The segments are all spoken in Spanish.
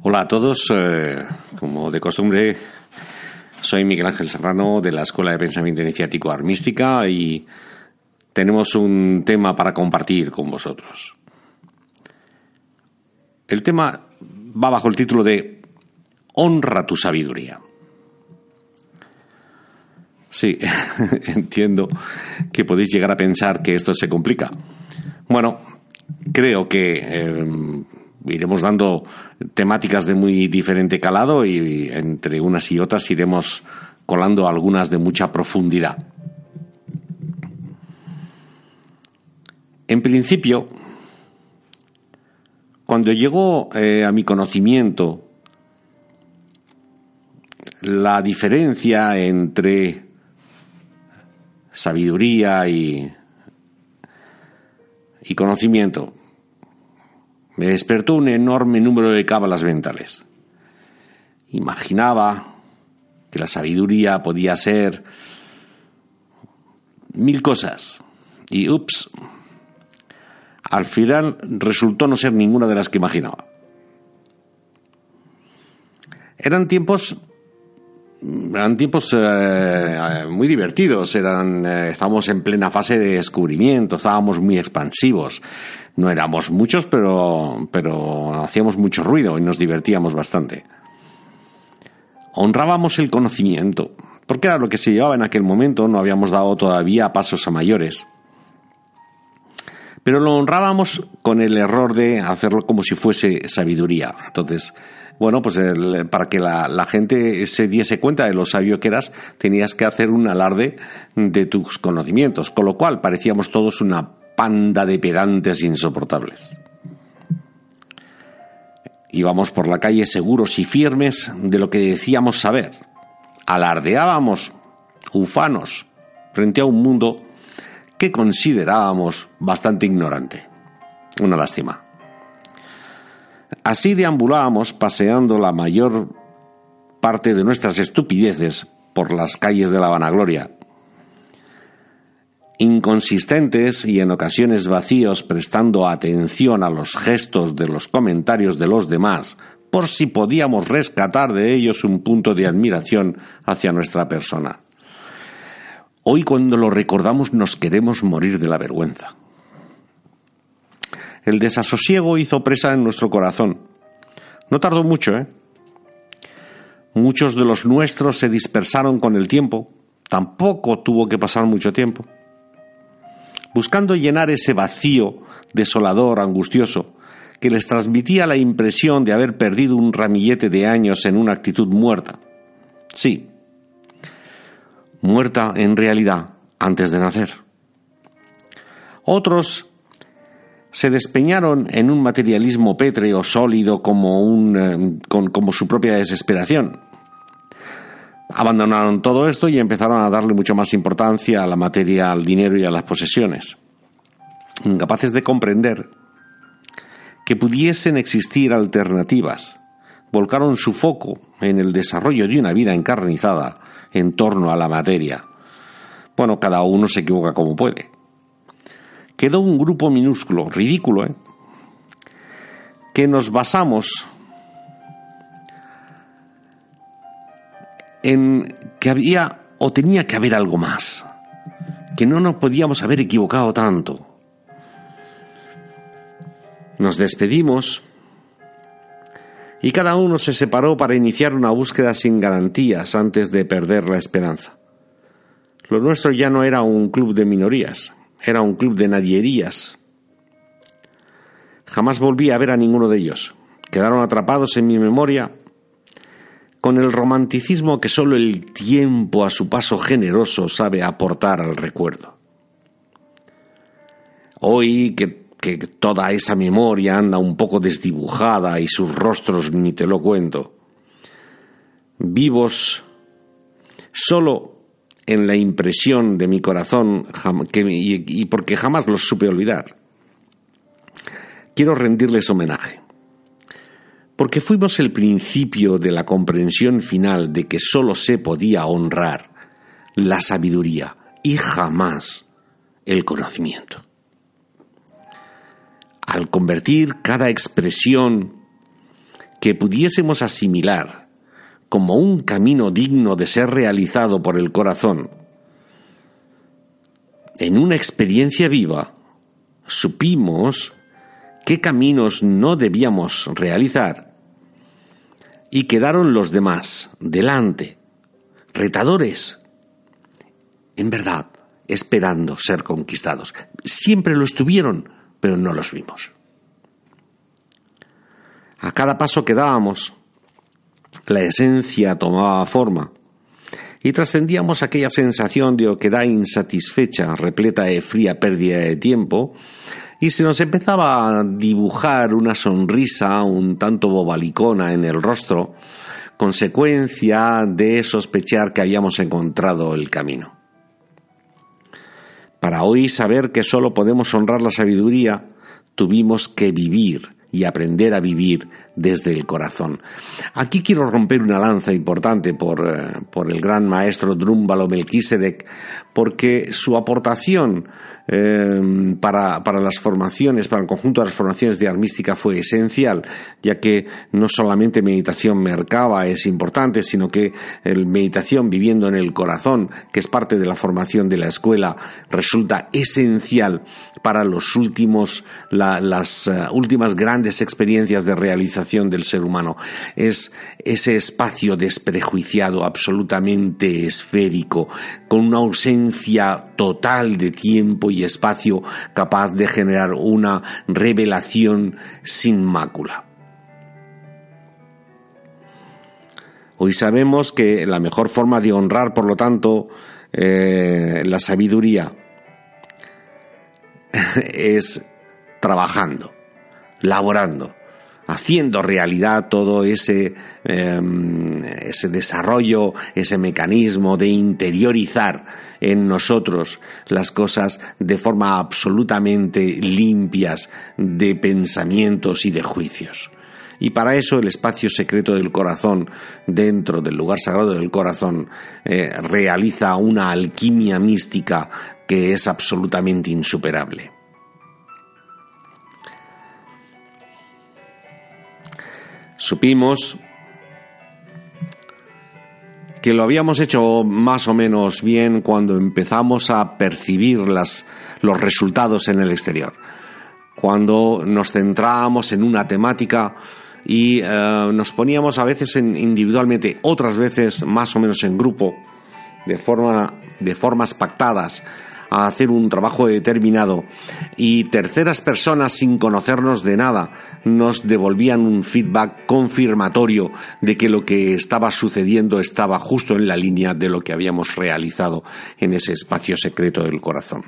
Hola a todos, eh, como de costumbre, soy Miguel Ángel Serrano de la Escuela de Pensamiento Iniciático Armística y tenemos un tema para compartir con vosotros. El tema va bajo el título de Honra tu sabiduría. Sí, entiendo que podéis llegar a pensar que esto se complica. Bueno, creo que eh, iremos dando temáticas de muy diferente calado y entre unas y otras iremos colando algunas de mucha profundidad. En principio, cuando llegó eh, a mi conocimiento la diferencia entre sabiduría y, y conocimiento, me despertó un enorme número de cábalas mentales. Imaginaba que la sabiduría podía ser mil cosas. Y ups, al final resultó no ser ninguna de las que imaginaba. Eran tiempos eran tiempos eh, muy divertidos, eran, eh, estábamos en plena fase de descubrimiento, estábamos muy expansivos, no éramos muchos, pero, pero hacíamos mucho ruido y nos divertíamos bastante. Honrábamos el conocimiento, porque era lo que se llevaba en aquel momento, no habíamos dado todavía pasos a mayores. Pero lo honrábamos con el error de hacerlo como si fuese sabiduría. Entonces, bueno, pues para que la, la, gente se diese cuenta de lo sabio que eras, tenías que hacer un alarde de tus conocimientos, con lo cual parecíamos todos una panda de pedantes insoportables. Íbamos por la calle seguros y firmes de lo que decíamos saber. Alardeábamos, ufanos, frente a un mundo que considerábamos bastante ignorante. Una lástima. Así deambulábamos paseando la mayor parte de nuestras estupideces por las calles de la vanagloria, inconsistentes y en ocasiones vacíos prestando atención a los gestos de los comentarios de los demás, por si podíamos rescatar de ellos un punto de admiración hacia nuestra persona. Hoy cuando lo recordamos nos queremos morir de la vergüenza. El desasosiego hizo presa en nuestro corazón. No tardó mucho, ¿eh? Muchos de los nuestros se dispersaron con el tiempo. Tampoco tuvo que pasar mucho tiempo buscando llenar ese vacío desolador, angustioso, que les transmitía la impresión de haber perdido un ramillete de años en una actitud muerta. Sí, muerta en realidad antes de nacer. Otros se despeñaron en un materialismo pétreo, sólido, como, un, eh, como su propia desesperación. Abandonaron todo esto y empezaron a darle mucho más importancia a la materia, al dinero y a las posesiones. Incapaces de comprender que pudiesen existir alternativas, volcaron su foco en el desarrollo de una vida encarnizada en torno a la materia. Bueno, cada uno se equivoca como puede. Quedó un grupo minúsculo, ridículo, ¿eh? que nos basamos en que había o tenía que haber algo más, que no nos podíamos haber equivocado tanto. Nos despedimos y cada uno se separó para iniciar una búsqueda sin garantías antes de perder la esperanza. Lo nuestro ya no era un club de minorías, era un club de nadierías. Jamás volví a ver a ninguno de ellos. Quedaron atrapados en mi memoria con el romanticismo que sólo el tiempo a su paso generoso sabe aportar al recuerdo. Hoy que que toda esa memoria anda un poco desdibujada y sus rostros ni te lo cuento. Vivos solo en la impresión de mi corazón y porque jamás los supe olvidar. Quiero rendirles homenaje, porque fuimos el principio de la comprensión final de que solo se podía honrar la sabiduría y jamás el conocimiento. Al convertir cada expresión que pudiésemos asimilar como un camino digno de ser realizado por el corazón, en una experiencia viva, supimos qué caminos no debíamos realizar y quedaron los demás delante, retadores, en verdad, esperando ser conquistados. Siempre lo estuvieron, pero no los vimos. A cada paso que dábamos, la esencia tomaba forma y trascendíamos aquella sensación de oquedad insatisfecha, repleta de fría pérdida de tiempo, y se nos empezaba a dibujar una sonrisa un tanto bobalicona en el rostro, consecuencia de sospechar que habíamos encontrado el camino. Para hoy saber que solo podemos honrar la sabiduría, tuvimos que vivir y aprender a vivir desde el corazón. Aquí quiero romper una lanza importante por, eh, por el gran maestro Drúmbalo Melquisedec, porque su aportación eh, para, para, las formaciones, para el conjunto de las formaciones de armística fue esencial, ya que no solamente meditación mercaba es importante, sino que el meditación viviendo en el corazón, que es parte de la formación de la escuela, resulta esencial para los últimos, las uh, últimas grandes experiencias de realización del ser humano. Es ese espacio desprejuiciado, absolutamente esférico, con una ausencia total de tiempo y espacio capaz de generar una revelación sin mácula. Hoy sabemos que la mejor forma de honrar, por lo tanto, eh, la sabiduría es trabajando, laborando, haciendo realidad todo ese, em, ese desarrollo, ese mecanismo de interiorizar en nosotros las cosas de forma absolutamente limpias de pensamientos y de juicios. Y para eso el espacio secreto del corazón, dentro del lugar sagrado del corazón, eh, realiza una alquimia mística que es absolutamente insuperable. Supimos que lo habíamos hecho más o menos bien cuando empezamos a percibir las, los resultados en el exterior. Cuando nos centrábamos en una temática y eh, nos poníamos a veces individualmente, otras veces más o menos en grupo, de, forma, de formas pactadas, a hacer un trabajo determinado y terceras personas sin conocernos de nada nos devolvían un feedback confirmatorio de que lo que estaba sucediendo estaba justo en la línea de lo que habíamos realizado en ese espacio secreto del corazón.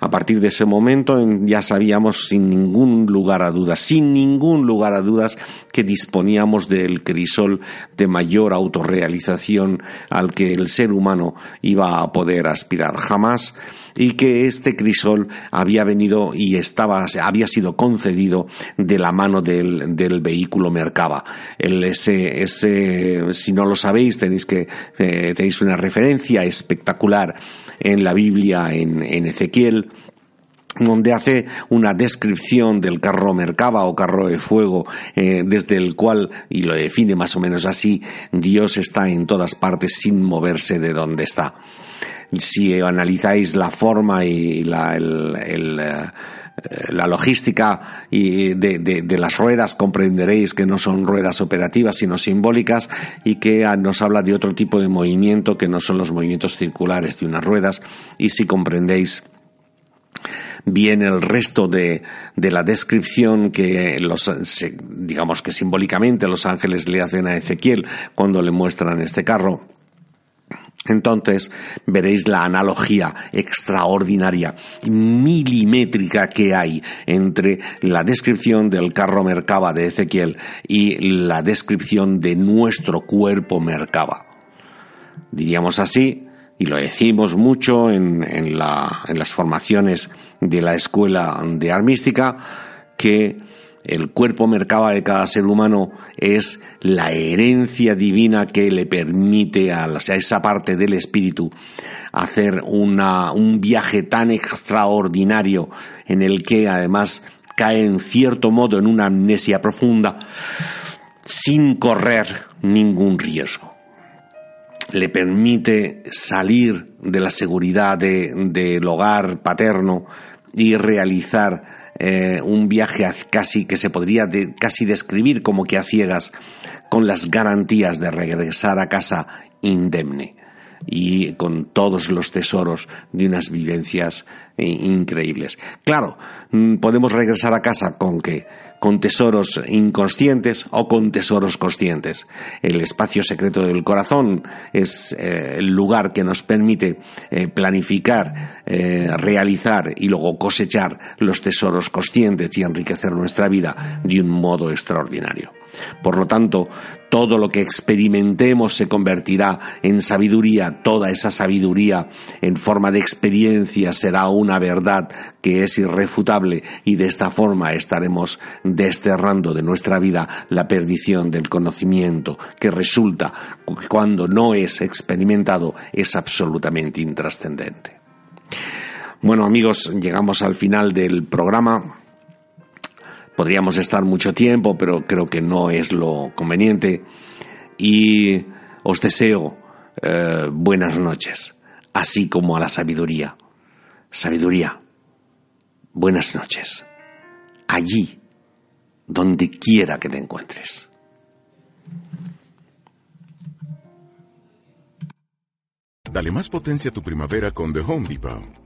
A partir de ese momento ya sabíamos sin ningún lugar a dudas, sin ningún lugar a dudas que disponíamos del crisol de mayor autorrealización al que el ser humano iba a poder aspirar. Jamás y que este crisol había venido y estaba, había sido concedido de la mano del, del vehículo Mercaba. El, ese, ese, si no lo sabéis, tenéis que, eh, tenéis una referencia espectacular en la Biblia, en, en Ezequiel, donde hace una descripción del carro Mercaba o carro de fuego, eh, desde el cual, y lo define más o menos así, Dios está en todas partes sin moverse de donde está si analizáis la forma y la, eh, la logística y de, de, las ruedas comprenderéis que no son ruedas operativas sino simbólicas y que nos habla de otro tipo de movimiento que no son los movimientos circulares de unas ruedas. Y si comprendéis bien el resto de, de la descripción que los, digamos que simbólicamente los ángeles le hacen a Ezequiel cuando le muestran este carro entonces veréis la analogía extraordinaria, milimétrica que hay entre la descripción del carro Merkaba de Ezequiel y la descripción de nuestro cuerpo Merkaba. Diríamos así, y lo decimos mucho en, en las formaciones de la escuela de armística, que el cuerpo mercaba de cada ser humano es la herencia divina que le permite a, esa parte del espíritu hacer un viaje tan extraordinario en el que además cae en cierto modo en una amnesia profunda sin correr ningún riesgo. Le permite salir de la seguridad del hogar paterno y realizar eh, un viaje casi que se podría casi describir como que a ciegas, con las garantías de regresar a casa indemne y con todos los tesoros de unas vivencias eh, increíbles. Claro, mm, podemos regresar a casa con que con tesoros inconscientes o con tesoros conscientes. El espacio secreto del corazón es eh, el lugar que nos permite eh, planificar, eh, realizar y luego cosechar los tesoros conscientes y enriquecer nuestra vida de un modo extraordinario. Por lo tanto, todo lo que experimentemos se convertirá en sabiduría, toda esa sabiduría en forma de experiencia será una verdad que es irrefutable y de esta forma estaremos desterrando de nuestra vida la perdición del conocimiento que resulta cuando no es experimentado es absolutamente intrascendente. Bueno amigos, llegamos al final del programa. Podríamos estar mucho tiempo, pero creo que no es lo conveniente. Y os deseo eh, buenas noches, así como a la sabiduría. Sabiduría, buenas noches. Allí, donde quiera que te encuentres. Dale más potencia a tu primavera con The Home Depot.